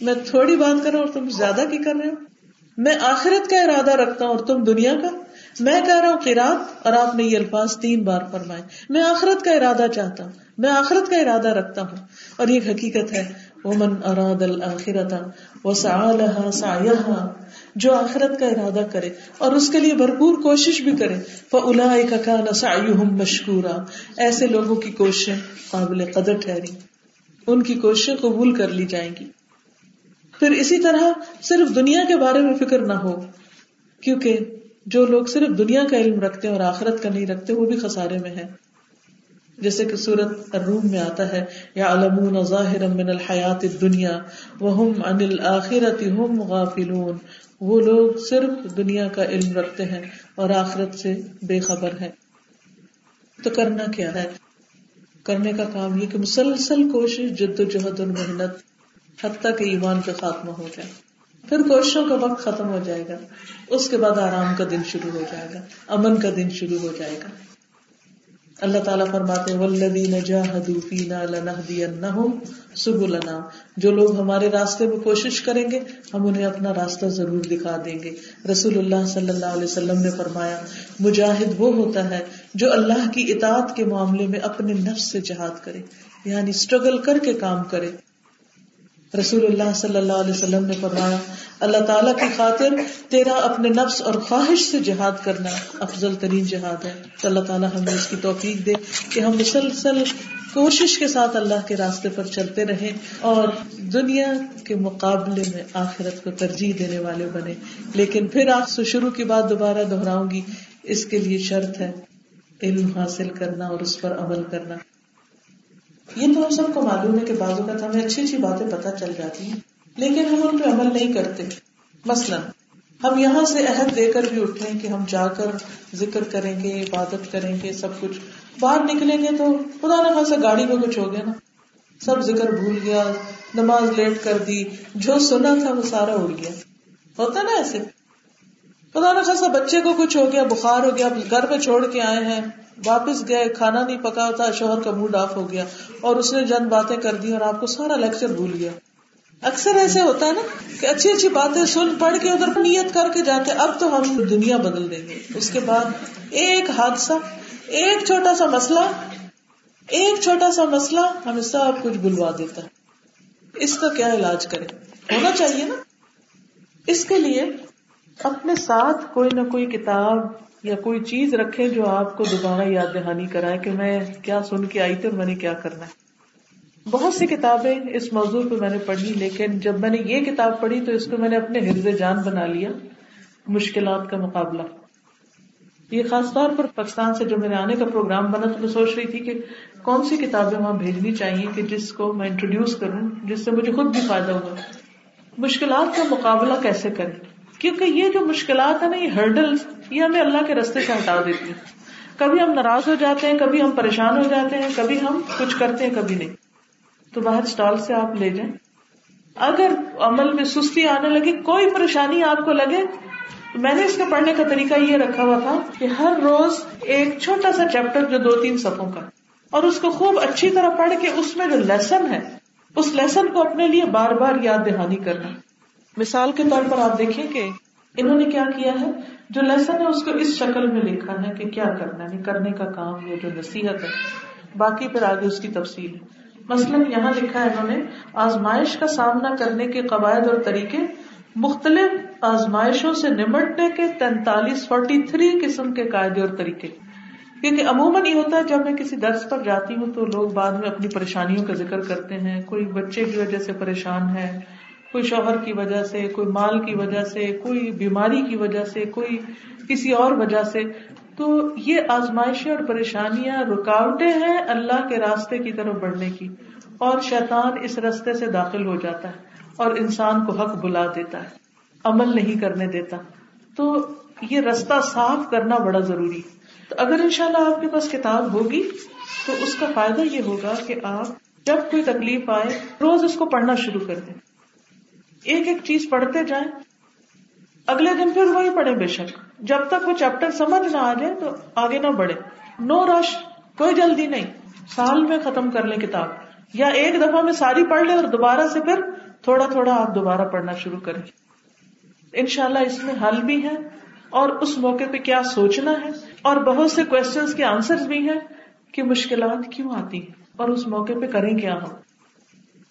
میں تھوڑی بات کر رہا ہوں اور تم زیادہ کی کر رہے ہو۔ میں آخرت کا ارادہ رکھتا ہوں اور تم دنیا کا۔ میں کہہ رہا ہوں، قرآن، اور آپ نے یہ الفاظ تین بار فرمائے۔ میں آخرت کا ارادہ چاہتا ہوں۔ میں آخرت کا ارادہ رکھتا ہوں۔ اور یہ حقیقت ہے۔ وہ من اراد الآخرت وہ سا جو آخرت کا ارادہ کرے اور اس کے لیے بھرپور کوشش بھی کرے وہ الا کا مشکورا۔ ایسے لوگوں کی کوششیں قابل قدر ٹھہری، ان کی کوششیں قبول کر لی جائیں گی۔ پھر اسی طرح صرف دنیا کے بارے میں فکر نہ ہو، کیونکہ جو لوگ صرف دنیا کا علم رکھتے ہیں اور آخرت کا نہیں رکھتے، وہ بھی خسارے میں ہے جیسے کہ سورت الروم میں آتا ہے یا علمون ظاہر من الحیات دنیا وہ انل آخرت ہم غافلون۔ وہ لوگ صرف دنیا کا علم رکھتے ہیں اور آخرت سے بے خبر ہے تو کرنا کیا ہے؟ کرنے کا کام یہ کہ مسلسل کوشش، جد و جہد اور محنت حتیٰ کہ ایمان کا خاتمہ ہو جائے۔ پھر کوششوں کا وقت ختم ہو جائے گا۔ اس کے بعد آرام کا دن شروع ہو جائے گا، امن کا دن شروع ہو جائے گا۔ اللہ تعالیٰ فرماتے سبلنا۔ جو لوگ ہمارے راستے میں کوشش کریں گے، ہم انہیں اپنا راستہ ضرور دکھا دیں گے۔ رسول اللہ صلی اللہ علیہ وسلم نے فرمایا، مجاہد وہ ہوتا ہے جو اللہ کی اطاعت کے معاملے میں اپنے نفس سے جہاد کرے یعنی اسٹرگل کر کے کام کرے۔ رسول اللہ صلی اللہ علیہ وسلم نے فرمایا، اللہ تعالیٰ کی خاطر تیرا اپنے نفس اور خواہش سے جہاد کرنا افضل ترین جہاد ہے۔ تو اللہ تعالیٰ ہمیں اس کی توفیق دے کہ ہم مسلسل کوشش کے ساتھ اللہ کے راستے پر چلتے رہے اور دنیا کے مقابلے میں آخرت کو ترجیح دینے والے بنے لیکن پھر آپ سے شروع کی بات دوبارہ دہراؤں گی، اس کے لیے شرط ہے علم حاصل کرنا اور اس پر عمل کرنا۔ یہ تو ہم سب کو معلوم ہے کہ بعض اوقات ہمیں اچھی اچھی باتیں پتہ چل جاتی ہیں، لیکن ہم ان پہ عمل نہیں کرتے۔ مثلاً، ہم یہاں سے عہد دے کر بھی اٹھے کہ ہم جا کر ذکر کریں گے، عبادت کریں گے، سب کچھ۔ باہر نکلیں گے تو خدا نہ خاصا گاڑی میں کچھ ہو گیا نا۔ سب ذکر بھول گیا، نماز لیٹ کر دی، جو سنا تھا وہ سارا اڑ گیا۔ ہوتا نا ایسے۔ خدا نہ خاصا بچے کو کچھ ہو گیا، بخار ہو گیا، گھر پہ چھوڑ کے آئے ہیں۔ واپس گئے، کھانا نہیں پکا تھا شوہر کا موڈ آف ہو گیا اور اس نے جن باتیں کر دی اور آپ کو سارا لیکچر بھول گیا۔ اکثر ایسے ہوتا ہے نا کہ اچھی اچھی باتیں سن، پڑھ کے ادھر نیت کر کے جاتے اب تو ہم دنیا بدل دیں گے۔ اس کے بعد ایک حادثہ، ایک چھوٹا سا مسئلہ، ایک چھوٹا سا مسئلہ ہمیں سب کچھ بلوا دیتا ہے۔ اس کا کیا علاج کرے ہونا چاہیے نا۔ اس کے لیے اپنے ساتھ کوئی نہ کوئی کتاب یا کوئی چیز رکھے جو آپ کو دوبارہ یاد دہانی کرائے کہ میں کیا سن کے آئی تھی اور میں نے کیا کرنا ہے۔ بہت سی کتابیں اس موضوع پہ میں نے پڑھی، لیکن جب میں نے یہ کتاب پڑھی تو اس کو میں نے اپنے حرض جان بنا لیا، مشکلات کا مقابلہ۔ یہ خاص طور پر پاکستان سے جو میرے آنے کا پروگرام بنا تو میں سوچ رہی تھی کہ کون سی کتابیں وہاں بھیجنی چاہیے کہ جس کو میں انٹروڈیوس کروں، جس سے مجھے خود بھی فائدہ ہوا۔ مشکلات کا مقابلہ کیسے کریں؟ کیونکہ یہ جو مشکلات ہے نا، یہ ہرڈل یہ ہمیں اللہ کے رستے سے ہٹا دیتی ہیں۔ کبھی ہم ناراض ہو جاتے ہیں، کبھی ہم پریشان ہو جاتے ہیں، کبھی ہم کچھ کرتے ہیں، کبھی نہیں۔ تو باہر اسٹال سے آپ لے جائیں۔ اگر عمل میں سستی آنے لگی، کوئی پریشانی آپ کو لگے میں نے اس کا پڑھنے کا طریقہ یہ رکھا ہوا تھا کہ ہر روز ایک چھوٹا سا چیپٹر جو دو تین صفوں کا، اور اس کو خوب اچھی طرح پڑھ کے اس میں جو لیسن ہے، اس لیسن کو اپنے لیے بار بار یاد دہانی کرنا۔ مثال کے طور پر آپ دیکھیں کہ انہوں نے کیا کیا ہے؟ جو لیسن ہے اس کو اس شکل میں لکھا ہے کہ کیا کرنا ہے، کرنے کا کام یہ جو نصیحت ہے۔ باقی پھر آگے اس کی تفصیل۔ ہے مثلاً یہاں لکھا ہے انہوں نے، آزمائش کا سامنا کرنے کے قواعد اور طریقے مختلف آزمائشوں سے نمٹنے کے تینتالیس فورٹی تھری قسم کے قاعدے اور طریقے۔ کیونکہ عموماً یہ ہوتا ہے، جب میں کسی درس پر جاتی ہوں تو لوگ بعد میں اپنی پریشانیوں کا ذکر کرتے ہیں۔ کوئی بچے کی وجہ سے پریشان ہے کوئی شوہر کی وجہ سے، کوئی مال کی وجہ سے، کوئی بیماری کی وجہ سے، کوئی کسی اور وجہ سے۔ تو یہ آزمائشیں اور پریشانیاں رکاوٹیں ہیں اللہ کے راستے کی طرف بڑھنے کی۔ اور شیطان اس رستے سے داخل ہو جاتا ہے اور انسان کو حق بلا دیتا ہے، عمل نہیں کرنے دیتا۔ تو یہ رستہ صاف کرنا بڑا ضروری تو اگر ان شاء اللہ آپ کے پاس کتاب ہوگی، تو اس کا فائدہ یہ ہوگا کہ آپ جب کوئی تکلیف آئے، روز اس کو پڑھنا شروع کر دیں۔ ایک ایک چیز پڑھتے جائیں، اگلے دن پھر وہی پڑھے بے شک۔ جب تک وہ چیپٹر سمجھ نہ آ جائے تو آگے نہ بڑھے نو رش، کوئی جلدی نہیں۔ سال میں ختم کر لیں کتاب۔ یا ایک دفعہ میں ساری پڑھ لیں اور دوبارہ سے پھر تھوڑا تھوڑا آپ دوبارہ پڑھنا شروع کریں۔ ان شاء اللہ اس میں حل بھی ہے اور اس موقع پہ کیا سوچنا ہے۔ اور بہت سے کوشچنس کے آنسر بھی ہیں کہ مشکلات کیوں آتی ہیں اور اس موقع پہ کریں کیا ہم۔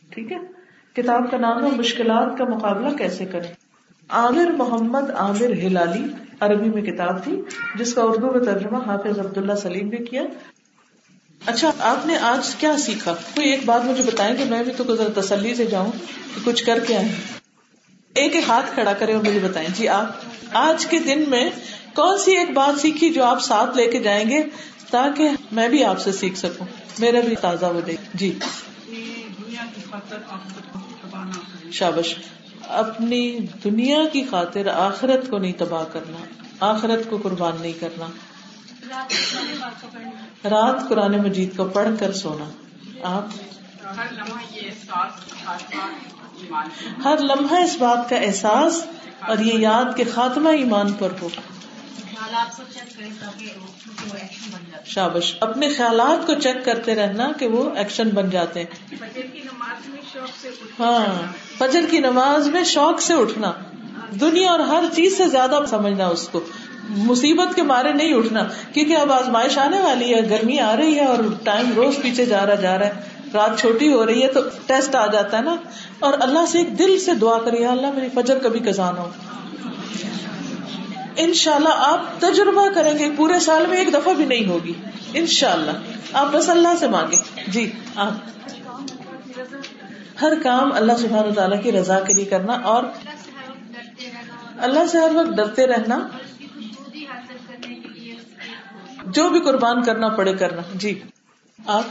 ٹھیک ہے؟ کتاب کا نام ہے مشکلات کا مقابلہ کیسے کریں؟ عامر محمد عامر ہلالی عربی میں کتاب تھی، جس کا اردو میں ترجمہ حافظ عبد اللہ سلیم نے کیا۔ اچھا آپ نے آج کیا سیکھا؟ کوئی ایک بات مجھے بتائیں کہ میں بھی تو ذرا تسلی سے جاؤں کہ کچھ کر کے آئے ایک ایک ہاتھ کھڑا کرے اور مجھے بتائیں۔ جی آپ، آج کے دن میں کون سی ایک بات سیکھی جو آپ ساتھ لے کے جائیں گے تاکہ میں بھی آپ سے سیکھ سکوں؟ میرا بھی تازہ دے جی۔ شابش اپنی دنیا کی خاطر آخرت کو نہیں تباہ کرنا آخرت کو قربان نہیں کرنا۔ رات قرآن مجید کو پڑھ کر سونا۔ آپ؟ ہر لمحہ اس بات کا احساس اور یہ یاد کے خاتمہ ایمان پر ہو۔ شابش اپنے خیالات کو چیک کرتے رہنا کہ وہ ایکشن بن جاتے ہیں۔ ہاں فجر کی نماز میں شوق سے اٹھنا۔ دنیا اور ہر چیز سے زیادہ سمجھنا اس کو۔ مصیبت کے مارے نہیں اٹھنا کیونکہ اب آزمائش آنے والی ہے گرمی آ رہی ہے اور ٹائم روز پیچھے جا رہا جا رہا ہے۔ رات چھوٹی ہو رہی ہے تو ٹیسٹ آ جاتا ہے نا۔ اور اللہ سے ایک دل سے دعا کریے اللہ میری فجر کبھی کزان ہو۔ ان شاء اللہ آپ تجربہ کریں گے، پورے سال میں ایک دفعہ بھی نہیں ہوگی۔ ان شاء اللہ آپ بس اللہ سے مانگے جی آپ۔ ہر کام اللہ سبحان تعالیٰ کی رضا کے لیے کرنا اور اللہ سے ہر وقت ڈرتے رہنا۔ جو بھی قربان کرنا پڑے کرنا۔ جی۔ آپ۔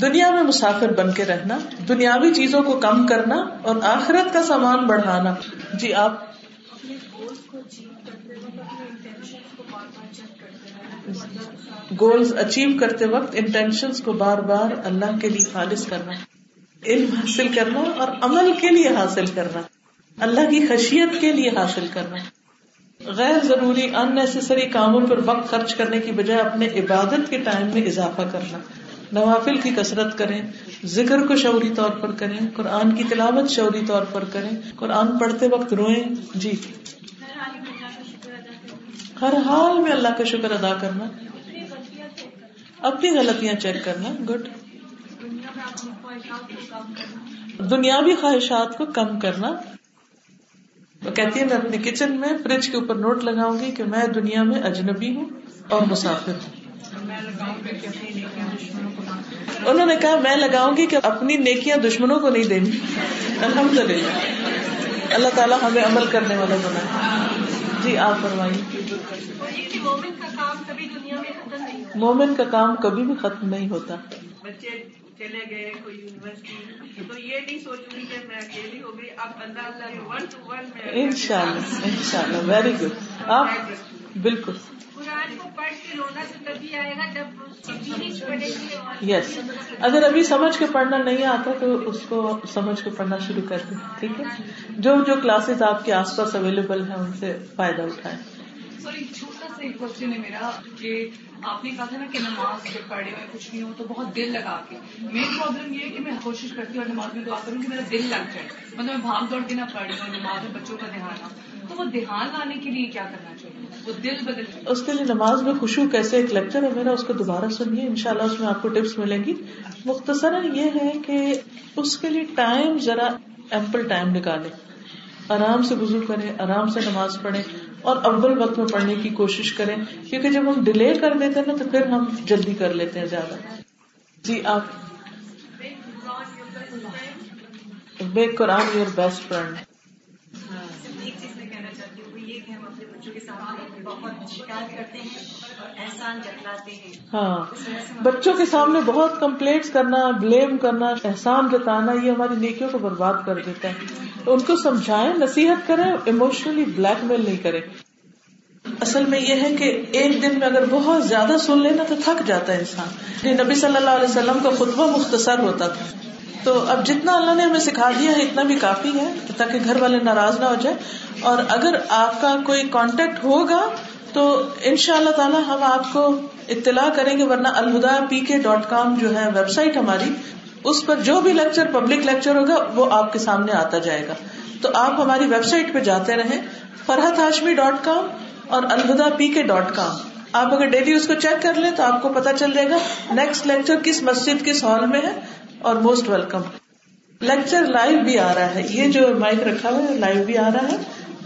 دنیا میں مسافر بن کے رہنا، دنیاوی چیزوں کو کم کرنا اور آخرت کا سامان بڑھانا۔ جی آپ۔ گولز اچیو کرتے وقت انٹینشن کو بار بار اللہ کے لیے خالص کرنا، علم حاصل کرنا اور عمل کے لیے حاصل کرنا، اللہ کی خشیت کے لیے حاصل کرنا۔ غیر ضروری ان نیسری کاموں پر وقت خرچ کرنے کی بجائے اپنے عبادت کے ٹائم میں اضافہ کرنا۔ نوافل کی کثرت کریں، ذکر کو شعوری طور پر کریں، قرآن کی تلاوت شعوری طور پر کریں، قرآن پڑھتے وقت روئیں۔ جی۔ ہر حال میں اللہ کا شکر ادا کرنا، اپنی غلطیاں چیک کرنا، گڈ۔ دنیاوی خواہشات کو کم کرنا۔ وہ کہتی ہے میں اپنے کچن میں فریج کے اوپر نوٹ لگاؤں گی کہ میں دنیا میں اجنبی ہوں اور مسافر ہوں۔ انہوں نے کہا، میں لگاؤں گی کہ اپنی نیکیاں دشمنوں کو نہیں دینی الحمد للہ اللہ تعالیٰ ہمیں عمل کرنے والا بنا۔ جی آپ فرمائیے۔ مومن کا کام کبھی بھی ختم نہیں ہوتا۔ بچے چلے گئے کوئی یونیورسٹی۔ تو یہ نہیں سوچوں گی کہ میں اکیلی ہو گئی اب اللہ اللہ میں ان شاء اللہ ان شاء اللہ ویری گڈ آپ بالکل۔ قرآن کو پڑھ کے رونا تو تبھی آئے گا جب یس اگر ابھی سمجھ کے پڑھنا نہیں آتا تو اس کو سمجھ کے پڑھنا شروع کر دیں ٹھیک ہے؟ جو جو کلاسز آپ کے آس پاس اویلیبل ہیں ان سے فائدہ اٹھائیں۔ سر ایک چھوٹا سا ایک کوشچن ہے میرا کہ آپ نے کہا تھا نا کہ نماز جب پڑھے ہوئے کچھ نہیں ہو تو بہت دل لگا کے۔ میری پرابلم یہ ہے کہ میں کوشش کرتی ہوں نماز میں دعا کروں کہ میرا دل لگ جائے۔ مطلب میں بھاگ دوڑ کے نہ پڑھ رہی ہوں نماز میں بچوں کا دھیان تو وہ دھیان لانے کے لیے کیا کرنا چاہیے؟ وہ دل بدل اس کے لیے نماز میں خوشبو کیسے ایک لیکچر ہے میرا اس کو دوبارہ سنیے ان شاء اللہ اس میں آپ کو ٹپس ملیں گی۔ مختصراً یہ ہے کہ اس کے لیے ٹائم ذرا ایمپل ٹائم نکالے۔ آرام سے وزو کریں آرام سے نماز پڑھیں اور اول وقت میں پڑھنے کی کوشش کریں۔ کیونکہ جب ہم ڈیلے کر دیتے ہیں نا تو پھر ہم جلدی کر لیتے ہیں زیادہ۔ جی آپ۔ قرآن یور بیسٹ فرینڈ ایک کہ ہم اپنے بچوں کے سامنے بہت شکایت کرتے ہیں اور احسان جتلاتے ہیں۔ ہاں بچوں کے سامنے بہت کمپلیٹس کرنا، بلیم کرنا، احسان جتانا، یہ ہماری نیکیوں کو برباد کر دیتا ہے۔ ان کو سمجھائیں، نصیحت کریں ایموشنلی بلیک میل نہیں کریں۔ اصل میں یہ ہے کہ ایک دن میں اگر بہت زیادہ سن لینا تو تھک جاتا ہے انسان۔ نبی صلی اللہ علیہ وسلم کا خطبہ مختصر ہوتا تھا۔ تو اب جتنا اللہ نے ہمیں سکھا دیا ہے، اتنا بھی کافی ہے تاکہ گھر والے ناراض نہ ہو جائے اور اگر آپ کا کوئی کانٹیکٹ ہوگا، تو ان شاء اللہ تعالیٰ ہم آپ کو اطلاع کریں گے، ورنہ الہدا پی کے ڈاٹ کام جو ہے ویب سائٹ ہماری، اس پر جو بھی لیکچر پبلک لیکچر ہوگا، وہ آپ کے سامنے آتا جائے گا۔ تو آپ ہماری ویب سائٹ پہ جاتے رہیں فرحت ہاشمی ڈاٹ کام اور الہدا پی کے ڈاٹ کام۔ آپ اگر ڈیلی اس کو چیک کر لیں، تو آپ کو پتا چل جائے گا نیکسٹ لیکچر کس مسجد، کس ہال میں ہے۔ اور موسٹ ویلکم لیکچر لائیو بھی آ رہا ہے. یہ جو مائک رکھا ہوا ہے لائیو بھی آ رہا ہے.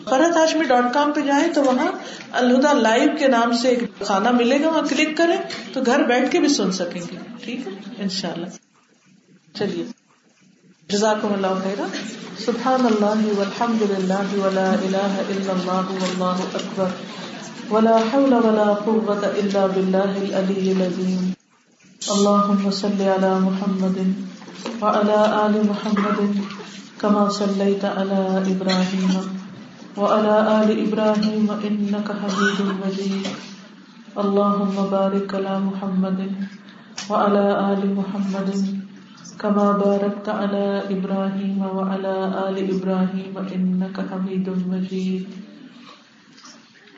فرحت ہاشمی ڈاٹ کام پہ جائیں تو وہاں الہدا لائیو کے نام سے ایک کھانا ملے گا. وہاں کلک کریں تو گھر بیٹھ کے بھی سن سکیں گے. ٹھیک ہے؟ ان شاء اللہ چلیے. جزاکم اللہ خیر سبحان اللہ والحمد للہ ولا الہ الا اللہ واللہ اکبر. ولا حول ولا قوة الا باللہ العلی العظیم. اللهم صل على محمد وعلى آل محمد كما صليت على إبراهيم وعلى آل إبراهيم إنك حميد مجيد. اللهم بارك على محمد وعلى آل محمد كما باركت على إبراهيم وعلى آل إبراهيم إنك حميد مجيد.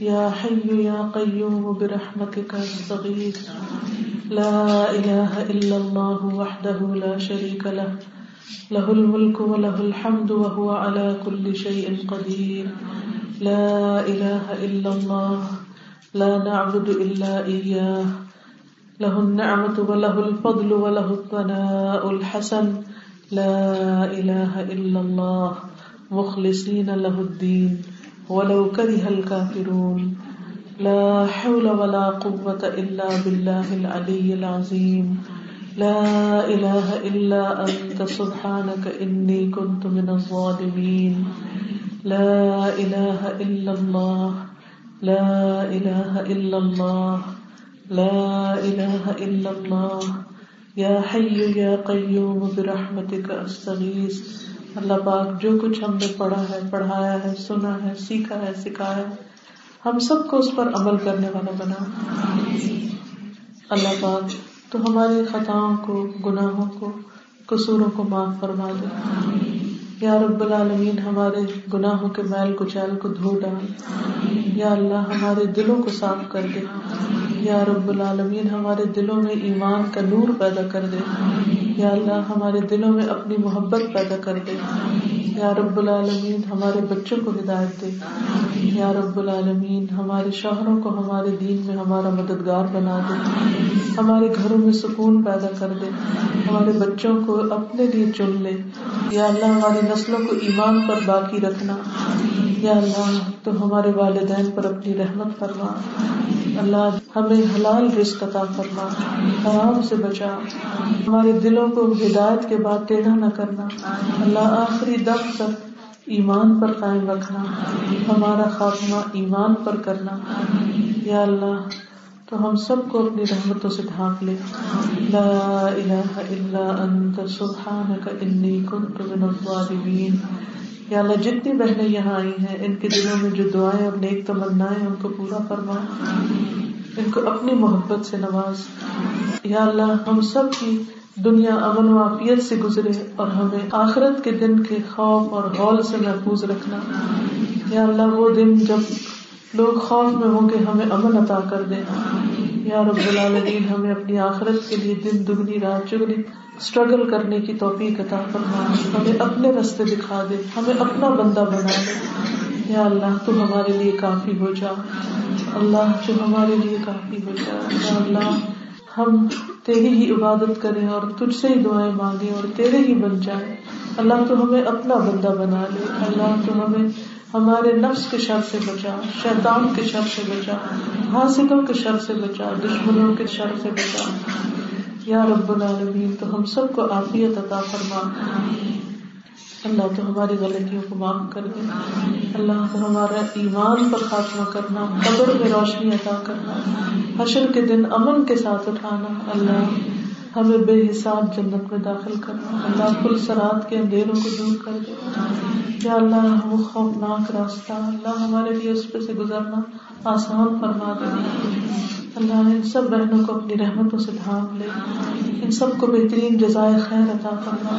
يا حي يا قيوم، برحمتك استغيث لا اله الا الله وحده لا شريك له. له الملك وله الحمد وهو على كل شيء قدير. لا اله الا الله، لا نعبد الا اياه له النعمة وله الفضل وله الثناء الحسن. لا إله إلا الله، مخلصين له الدين. ولو كره الكافرون. لا حول ولا قوة إلا بالله العلي العظيم. لا إله إلا أنت، سبحانك إني كنت من الظالمين. لا إله إلا الله. لا إله إلا الله. لا إله إلا الله. يا حي يا قيوم برحمتك أستغيث. اللہ پاک جو کچھ ہم نے پڑھا ہے، پڑھایا ہے، سنا ہے، سیکھا ہے، سکھایا ہے، ہم سب کو اس پر عمل کرنے والا بنا۔ اللہ پاک، تو ہماری خطاؤں کو، گناہوں کو، قصوروں کو معاف فرما دے۔ یا رب العالمین، ہمارے گناہوں کے میل کچیل کو دھو ڈال۔ یا اللہ، ہمارے دلوں کو صاف کر دے۔ یا رب العالمین، ہمارے دلوں میں ایمان کا نور پیدا کر دے۔ یا اللہ، ہمارے دلوں میں اپنی محبت پیدا کر دے۔ یا رب العالمین، ہمارے بچوں کو ہدایت دے۔ یا رب العالمین، ہمارے شوہروں کو ہمارے دین میں ہمارا مددگار بنا دے۔ ہمارے گھروں میں سکون پیدا کر دے۔ ہمارے بچوں کو اپنے لیے چن لے۔ یا اللہ ہماری نسلوں کو ایمان پر باقی رکھنا۔ یا اللہ، تو ہمارے والدین پر اپنی رحمت فرما۔ اللہ، ہمیں حلال رزق عطا فرما۔ حرام سے بچا۔ ہمارے دلوں کو ہدایت کے بعد ٹیڑھا نہ کرنا۔ اللہ، آخری دم تک ایمان پر قائم رکھنا۔ ہمارا خاتمہ ایمان پر کرنا۔ یا اللہ تو ہم سب کو اپنی رحمتوں سے ڈھانک لے۔ لا الہ الا انت، سبحانک انی کنت من الظالمین۔ یا اللہ، جتنی بہنیں یہاں آئی ہیں، ان کے دلوں میں جو دعائیں اور نیک تمنا ان کو پورا فرما۔ ان کو اپنی محبت سے نواز۔ یا اللہ، ہم سب کی دنیا امن و عافیت سے گزرے اور ہمیں آخرت کے دن کے خوف اور غول سے محفوظ رکھنا۔ یا اللہ، وہ دن جب لوگ خوف میں ہوں گے ہمیں امن عطا کر دے یا رب العالمین، ہمیں اپنی آخرت کے لیے دن، دگنی، رات، چگنی اسٹرگل کرنے کی توفیق عطا فرما۔ ہمیں اپنے رستے دکھا دے، ہمیں اپنا بندہ بنا دے۔ یا اللہ، تو ہمارے لیے کافی ہو جا۔ اللہ، جو ہمارے لیے کافی ہو جا۔ یا اللہ، ہم تیری ہی عبادت کریں اور تجھ سے ہی دعائیں مانگیں اور تیرے ہی بن جائیں۔ اللہ، تو ہمیں اپنا بندہ بنا لے۔ اللہ، تو ہمیں ہمارے نفس کے شر سے بچا، شیطان کے شر سے بچا حاصلوں کے شر سے بچا، دشمنوں کے شر سے بچا۔ یا رب العالمین، تو ہم سب کو عافیت عطا فرما۔ اللہ تو ہماری غلطیوں کو معاف کر دے۔ اللہ تو ہمارا ایمان پر خاتمہ کرنا، قبر میں روشنی عطا کرنا، حشر کے دن امن کے ساتھ اٹھانا۔ اللہ ہمیں بے حساب جنت میں داخل کرنا اللہ کل سرات کے اندھیروں کو دور کر دے۔ یا اللہ وہ خوفناک راستہ اللہ ہمارے لیے اس پہ سے گزرنا آسان فرما دے۔ اللہ ان سب بہنوں کو اپنی رحمتوں سے ڈھانپ لے۔ ان سب کو بہترین جزائے خیر عطا فرما۔